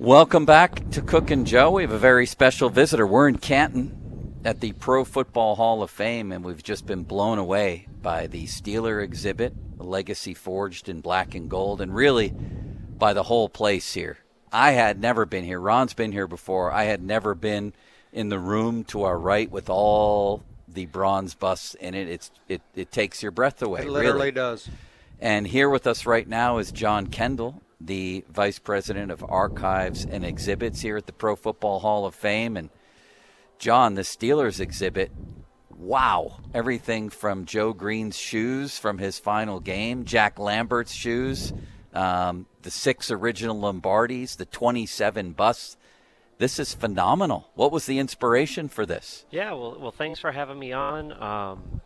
Welcome back to Cook and Joe. We have a very special visitor. We're in Canton at the Pro Football Hall of Fame, and we've just been blown away by the Steeler exhibit, the legacy forged in black and gold, and really by the whole place here. I had never been here. Ron's been here before. I had never been in the room to our right with all the bronze busts in it. It's it, it takes your breath away. It literally really. does. And here with us right now is John Kendall, the Vice President of Archives and Exhibits here at the Pro Football Hall of Fame. And John, the Steelers exhibit, wow. Everything from Joe Greene's shoes from his final game, Jack Lambert's shoes, um, the six original Lombardis, the 27 busts. This is phenomenal. What was the inspiration for this? Yeah, well, well, thanks for having me on. Um,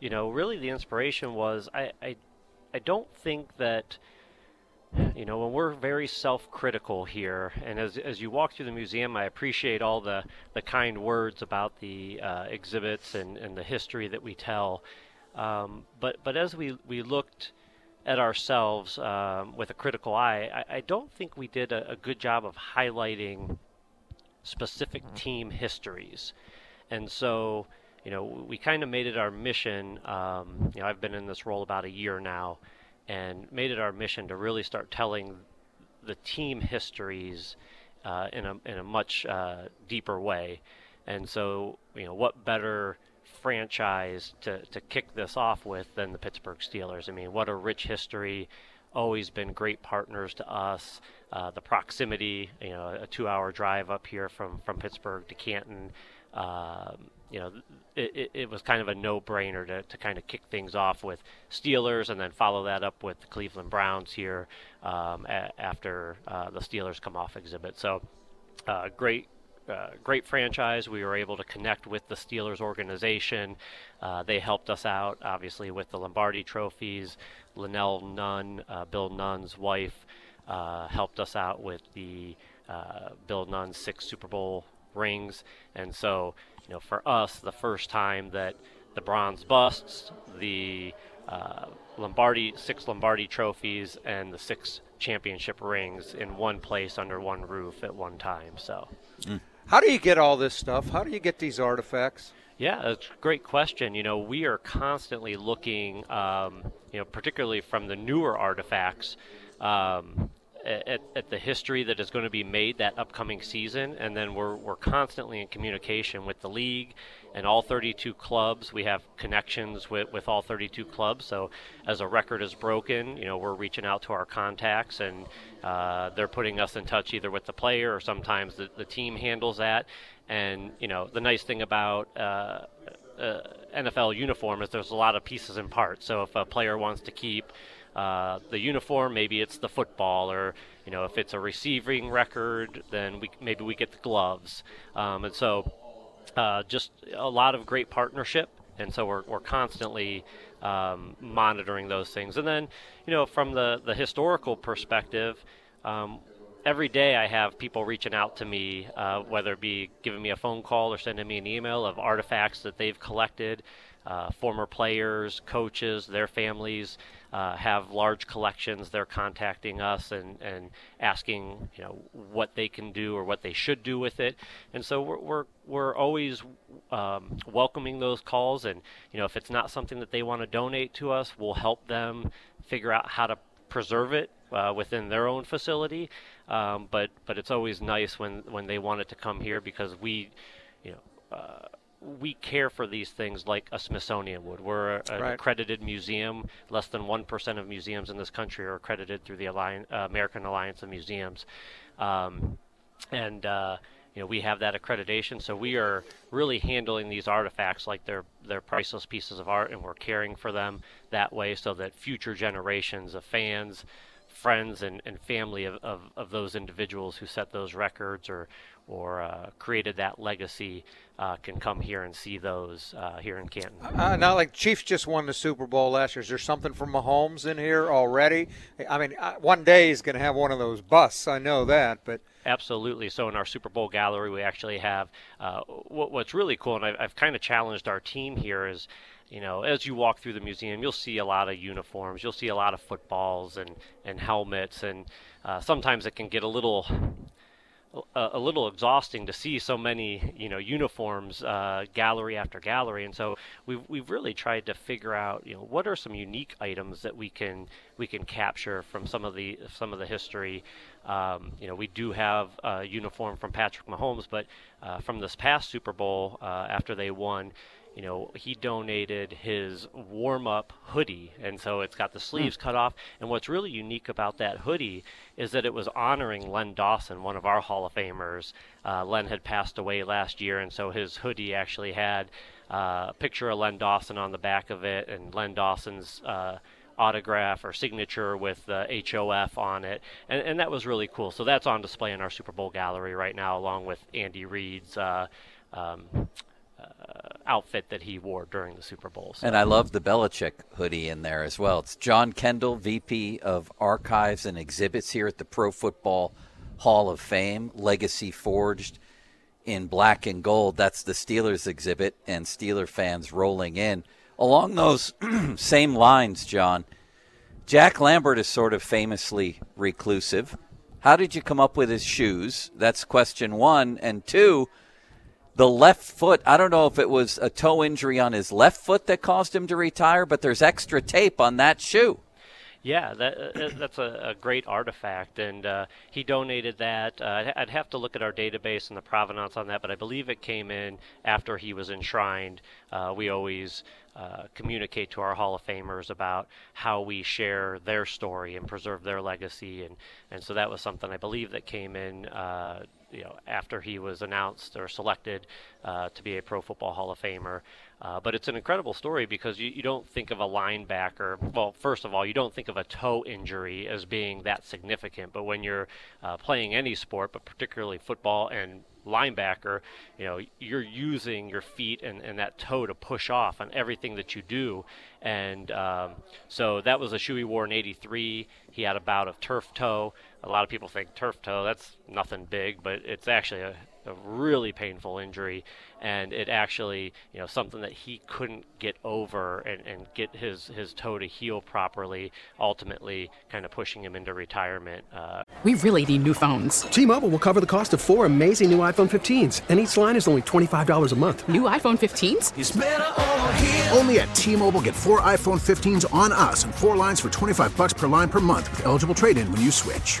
you know, really, the inspiration was I, I, I don't think that you know, when we're very self-critical here, and as as you walk through the museum, I appreciate all the the kind words about the uh, exhibits and and the history that we tell. Um, but but as we we looked at ourselves um, with a critical eye, I, I, don't think we did a, a, good job of highlighting specific mm-hmm. team histories, and so. You know, we kind of made it our mission. Um, you know, I've been in this role about a year now, and made it our mission to really start telling the team histories uh, in a in a much uh, deeper way. And so, you know, what better franchise to to kick this off with than the Pittsburgh Steelers? I mean, what a rich history. Always been great partners to us. Uh, the proximity, you know, a two-hour drive up here from from Pittsburgh to Canton. Um, you know, it, it, was kind of a no-brainer to, to kind of kick things off with Steelers and then follow that up with the Cleveland Browns here um, a, after uh, the Steelers come off exhibit. So, uh, great. Uh, great franchise. We were able to connect with the Steelers organization. Uh, they helped us out, obviously, with the Lombardi trophies. Linnell Nunn, uh, Bill Nunn's wife, uh, helped us out with the Bill Nunn's six Super Bowl rings. And so you know, for us, the first time that the bronze busts, the uh, Lombardi six Lombardi trophies, and the six championship rings in one place under one roof at one time. So, mm. how do you get all this stuff? How do you get these artifacts? Yeah, it's a great question. You know, we are constantly looking, um, you know, particularly from the newer artifacts. Um, at, at, the history that is going to be made that upcoming season, and then we're we're constantly in communication with the league and all 32 clubs. We have connections with, with all 32 clubs. So as a record is broken, you know, we're reaching out to our contacts and uh, they're putting us in touch either with the player or sometimes the, the team handles that. And you know, the nice thing about uh, uh, NFL uniform is there's a lot of pieces and parts. So if a player wants to keep uh, the uniform, maybe it's the football, or you know, if it's a receiving record, then we maybe we get the gloves. Um, and so, uh, just a lot of great partnership, and so we're we're constantly um, monitoring those things. And then, you know, from the the historical perspective. Um, every day I have people reaching out to me, uh, whether it be giving me a phone call or sending me an email of artifacts that they've collected uh, former players, coaches, their families uh, have large collections. They're contacting us and, and asking, you know, what they can do or what they should do with it. And so we're we're, we're always um, welcoming those calls. And you know, if it's not something that they want to donate to us, we'll help them figure out how to preserve it uh, within their own facility. Um, but but it's always nice when when they want it to come here because we, you know. Uh, we care for these things like a Smithsonian would. We're an right. accredited museum. Less than 1% of museums in this country are accredited through the Alliance, uh, American Alliance of Museums. Um, and, uh, you know, we have that accreditation, so we are really handling these artifacts like they're they're priceless pieces of art, and we're caring for them that way, so that future generations of fans, friends, and, and family of, of, of those individuals who set those records or or uh, created that legacy uh, can come here and see those uh, here in Canton. Uh, now, like Chiefs just won the Super Bowl last year. Is there something from Mahomes in here already? I mean, uh, one day he's going to have one of those busts. I know that, but absolutely. So in our Super Bowl gallery, we actually have uh, what, what's really cool, and I've, I've kind of challenged our team here is you know, as you walk through the museum, you'll see a lot of uniforms, you'll see a lot of footballs and, and helmets, and uh, sometimes it can get a little a, a, little exhausting to see so many you know uniforms uh, gallery after gallery. And so we've we've really tried to figure out you know what are some unique items that we can we can capture from some of the some of the history. Um, you know we do have a uniform from Patrick Mahomes but uh, from this past Super Bowl uh, after they won you know, he donated his warm up hoodie. And so it's got the sleeves mm. cut off. And what's really unique about that hoodie is that it was honoring Len Dawson, one of our Hall of Famers. Uh, Len had passed away last year, and so his hoodie actually had uh, a picture of Len Dawson on the back of it and Len Dawson's. Uh, autograph or signature with the HOF on it, and, and that was really cool. So that's on display in our Super Bowl gallery right now, along with Andy Reid's uh, um, outfit that he wore during the Super Bowl. So. And I love the Belichick hoodie in there as well. It's John Kendall, VP of Archives and Exhibits here at the Pro Football Hall of Fame, legacy forged in black and gold. That's the Steelers exhibit, and Steeler fans rolling in. Along those same lines, John, Jack Lambert is sort of famously reclusive. How did you come up with his shoes? That's question one. And two, the left foot, I don't know if it was a toe injury on his left foot that caused him to retire, but there's extra tape on that shoe. Yeah, that, uh, uh, that's a, a, great artifact, and uh, he donated that. Uh, I'd have to look at our database and the provenance on that, but I believe it came in after he was enshrined. Uh, we always uh, communicate to our Hall of Famers about how we share their story and preserve their legacy, and, and so that was something I believe that came in you know, after he was announced or selected uh, to be a Pro Football Hall of Famer. Uh, but it's an incredible story because you, you don't think of a linebacker. Well, first of all, you don't think of a toe injury as being that significant. But when you're uh, playing any sport, but particularly football and linebacker, you know, you're using your feet and, and that toe to push off on everything that you do. And um, so that was a shoe he wore in 83. He had a bout of turf toe. A lot of people think turf toe, that's nothing big, but it's actually a, a really painful injury, and it actually, you know, something that he couldn't get over and, and get his, his toe to heal properly, ultimately kind of pushing him into retirement. Uh, we really need new phones. T Mobile will cover the cost of four amazing new iPhone 15s, and each line is only $25 a month. New iPhone 15s? Only at T Mobile get four iPhone 15s on us and four lines for 25 bucks per line per month with eligible trade in when you switch.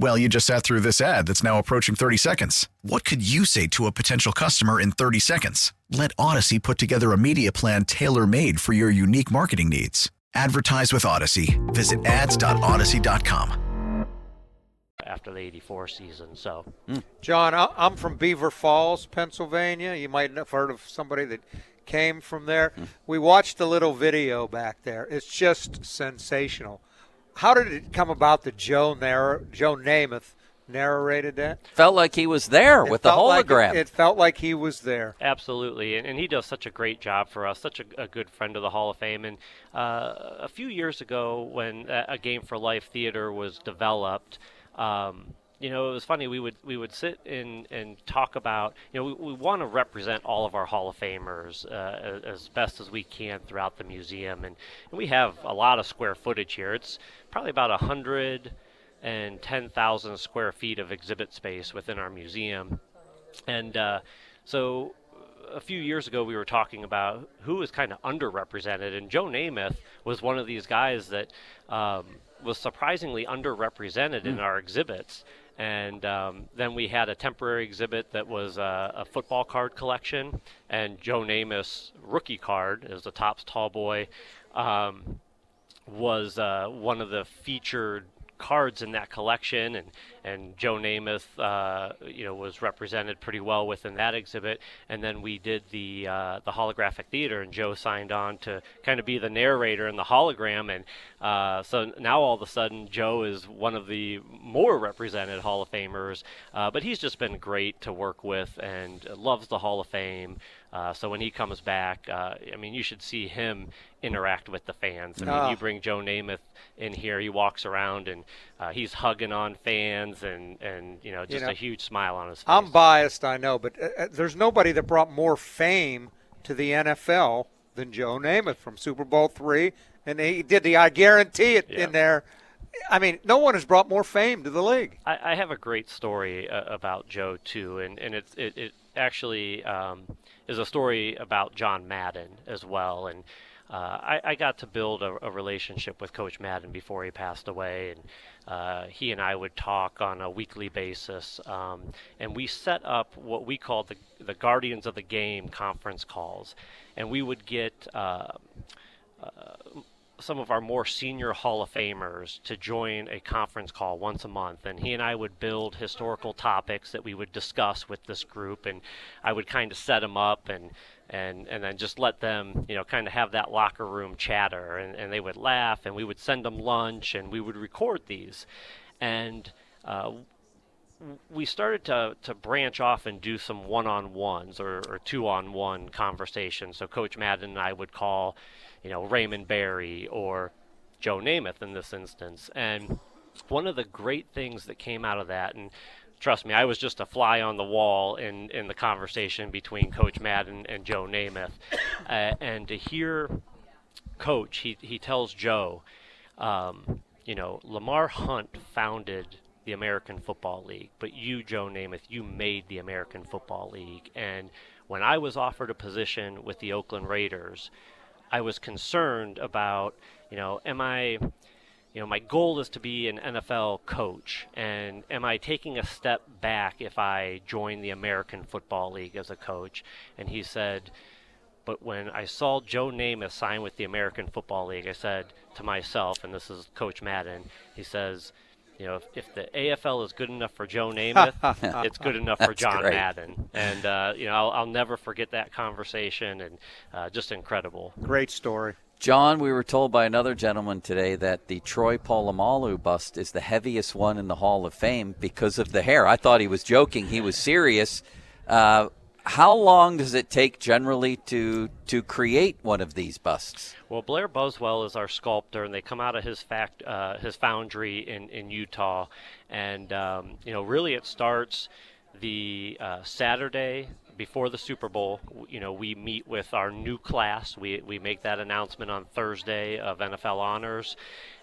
Well, you just sat through this ad that's now approaching 30 seconds. What could you say to a potential customer in 30 seconds? Let Audacy put together a media plan tailor made for your unique marketing needs. Advertise with Audacy. Visit ads.audacy.com. After the 84 season. So, hmm. John, I- I'm from Beaver Falls, Pennsylvania. You might have heard of somebody that came from there. Hmm. We watched a little video back there. It's just sensational. How did it come about that Joe narr- Joe Namath narrated that? Felt like he was there It with the felt like it- hologram. it felt like he was there. Absolutely, and, and he does such a great job for us, such a, a good friend of the Hall of Fame. And uh, a few years ago, when a, a Game for Life theater was developed, um, you know, it was funny. We would we would sit in and talk about, you know, we, we want to represent all of our Hall of Famers uh, as, as best as we can throughout the museum, and, and we have a lot of square footage here. It's probably about a hundred and ten thousand square feet of exhibit space within our museum. And uh, so a few years ago, we were talking about who was kind of underrepresented, and Joe Namath was one of these guys that um, was surprisingly underrepresented in our exhibits. And um, then we had a temporary exhibit that was a football card collection, and Joe Namath's rookie card as the Topps Tall Boy um, was uh, one of the featured cards in that collection, and and Joe Namath, uh, you know, was represented pretty well within that exhibit. And then we did the uh, the holographic theater, and Joe signed on to kind of be the narrator in the hologram, and uh, so now all of a sudden Joe is one of the more represented Hall of Famers. Uh, but he's just been great to work with, and loves the Hall of Fame. Uh, so when he comes back, uh, I mean, you should see him interact with the fans. I mean, Ah. you bring Joe Namath in here, he walks around and uh, he's hugging on fans and, and you know, just know, a huge smile on his face. I'm biased, I know, but uh, uh, there's nobody that brought more fame to the NFL than Joe Namath from Super Bowl three, and he did the I guarantee it Yeah. in there. I mean, no one has brought more fame to the league. I, I have a great story uh, about Joe too, and and it's it, it actually um, is a story about John Madden as well, and. Uh, I, I got to build a, a relationship with Coach Madden before he passed away, and uh, he and I would talk on a weekly basis. Um, and we set up what we called the, the Guardians of the Game conference calls, and we would get uh, some of our more senior Hall of Famers to join a conference call once a month, and he and I would build historical topics that we would discuss with this group, and I would kind of set them up and and and then just let them, you know, kind of have that locker room chatter, and, and they would laugh, and we would send them lunch, and we would record these, and. Uh, we started to, to branch off and do some one-on-ones or, or two-on-one conversations. So Coach Madden and I would call, you know, Raymond Berry or Joe Namath in this instance. And one of the great things that came out of that, and trust me, I was just a fly on the wall in, in the conversation between Coach Madden and Joe Namath. Uh, and to hear Coach, he, he tells Joe, um, you know, Lamar Hunt founded the American Football League, but you, Joe Namath, you made the American Football League. And when I was offered a position with the Oakland Raiders, I was concerned about, you know, am I, you know, my goal is to be an NFL coach, and am I taking a step back if I join the American Football League as a coach? And he said, but when I saw Joe Namath sign with the American Football League, I said to myself, and this is Coach Madden, he says, you know, if, if the AFL is good enough for Joe Namath, it's good enough for John great. Madden. And, uh, you know, I'll, I'll never forget that conversation and uh, just incredible. Great story. John, we were told by another gentleman today that the Troy Polamalu bust is the heaviest one in the Hall of Fame because of the hair. I thought he was joking. He was serious. Uh, how long does it take generally to to create one of these busts? Well, Blair Buswell is our sculptor, and they come out of his fact uh, his foundry in in Utah, and um, you know really it starts the uh, Saturday before the Super Bowl, you know, we meet with our new class. We we make that announcement on Thursday of NFL honors,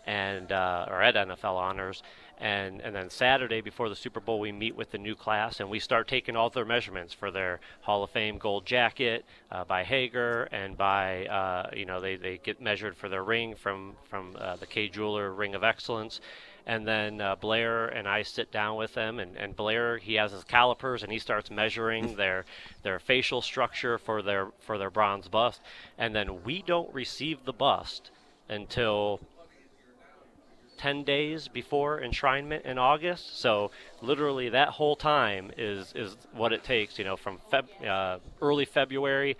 and uh, or at NFL honors, and and then Saturday before the Super Bowl, we meet with the new class and we start taking all their measurements for their Hall of Fame gold jacket uh, by Haggar and by uh, you know they, they get measured for their ring from from uh, the Kay Jeweler Ring of Excellence. And then uh, Blair and I sit down with them, and, and Blair he has his calipers and he starts measuring their their facial structure for their for their bronze bust, and then we don't receive the bust until 10 days before enshrinement in August. So literally that whole time is is what it takes, you know, from Feb, uh, early February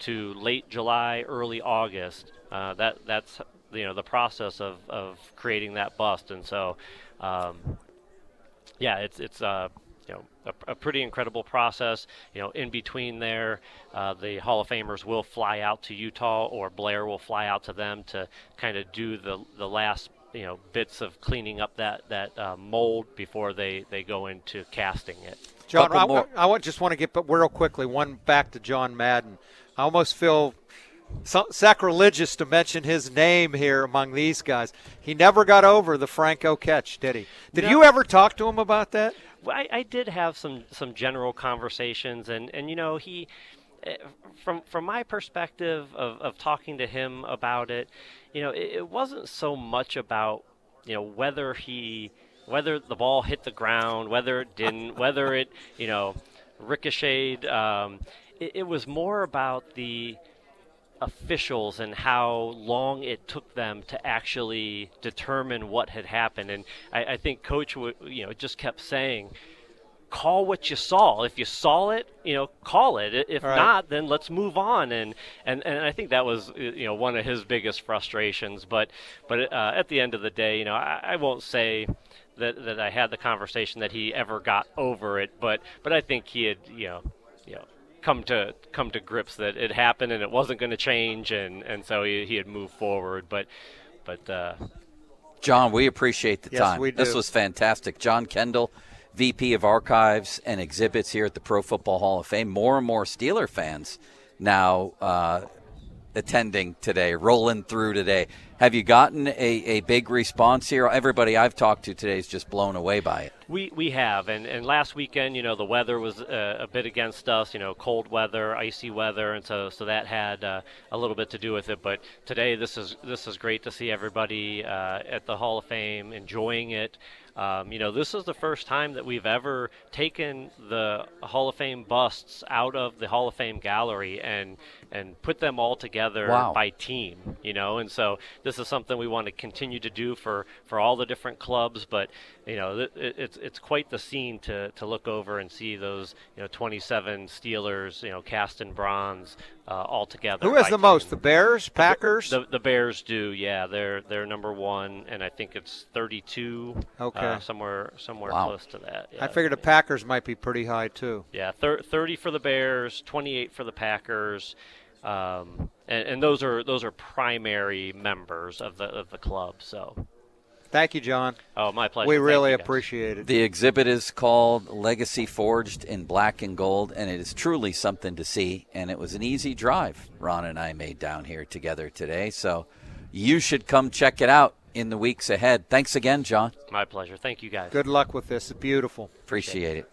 to late July, early August. Uh, that that's you know the process of, of creating that bust, and so um, yeah, it's it's uh, you know a, a, pretty incredible process. You know, in between there, uh, the Hall of Famers will fly out to Utah, or Blair will fly out to them to kind of do the the last you know bits of cleaning up that that uh, mold before they they go into casting it. John, I, I, just want to get but real quickly one back to John Madden. I almost feel sacrilegious to mention his name here among these guys. He never got over the Franco catch, did he? Did no. you ever talk to him about that? I, I did have some some general conversations, and and you know he eh, from from my perspective of, of talking to him about it, you know, it, it wasn't so much about you know whether he whether the ball hit the ground, whether it didn't, whether it you know ricocheted. Um, it, it was more about the officials and how long it took them to actually determine what had happened. And I, I think Coach, w- you know, just kept saying, call what you saw. If you saw it, you know, call it. If right. not, then let's move on. And, and and I think that was you know one of his biggest frustrations. But but uh, at the end of the day, you know, I, I won't say that that I had the conversation that he ever got over it. But but I think he had you know you know come to come to grips that it happened and it wasn't going to change, and and so he he had moved forward. But but. Uh, John, we appreciate the yes, time. We do. This was fantastic. John Kendall, VP of Archives and Exhibits here at the Pro Football Hall of Fame. More and more Steeler fans now uh, attending today, rolling through today. Have you gotten a, a big response here? Everybody I've talked to today is just blown away by it. We we have, and, and last weekend, you know, the weather was uh, a bit against us. You know, cold weather, icy weather, and so so that had uh, a little bit to do with it. But today, this is this is great to see everybody uh, at the Hall of Fame enjoying it. Um, you know, this is the first time that we've ever taken the Hall of Fame busts out of the Hall of Fame gallery and and put them all together wow. by team. You know, and so this is something we want to continue to do for for all the different clubs. But you know, it, it's it's quite the scene to to look over and see those you know 27 Steelers, you know, cast in bronze, uh, all together. Who has the team. most? The Bears, Packers. The, the, the, Bears do, yeah. They're they're number one, and I think it's 32. Okay, uh, somewhere somewhere wow. close to that. Yeah. I figured the Packers might be pretty high too. Yeah, thir- 30 for the Bears, 28 for the Packers. Um, and, and those are those are primary members of the of the club. So Thank you, John. Oh, my pleasure. We really appreciate it. The exhibit is called Legacy Forged in Black and Gold, and it is truly something to see. And it was an easy drive Ron and I made down here together today. So you should come check it out in the weeks ahead. Thanks again, John. My pleasure. Thank you, guys. Good luck with this. It's beautiful. Appreciate it.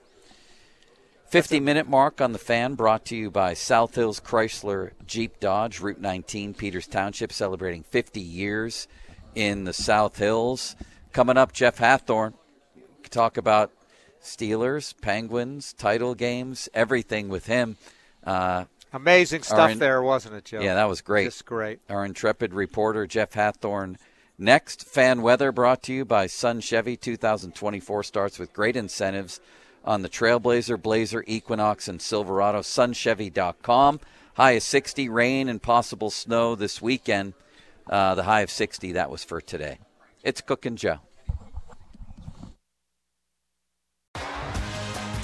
50 minute mark on the fan brought to you by South Hills Chrysler Jeep Dodge, Route 19, Peters Township, celebrating 50 years in the South Hills. Coming up, Jeff Hathhorn. Talk about Steelers, Penguins, title games, everything with him. Uh, Amazing stuff in, there, wasn't it, Joe? Yeah, that was great. Just great. Our intrepid reporter, Jeff Hathhorn. Next, fan weather brought to you by Sun Chevy 2024 starts with great incentives on the Trailblazer, Blazer, Equinox, and Silverado. SunChevy.com. High of 60, rain and possible snow this weekend. Uh, the high of 60, that was for today. It's Cook and Joe.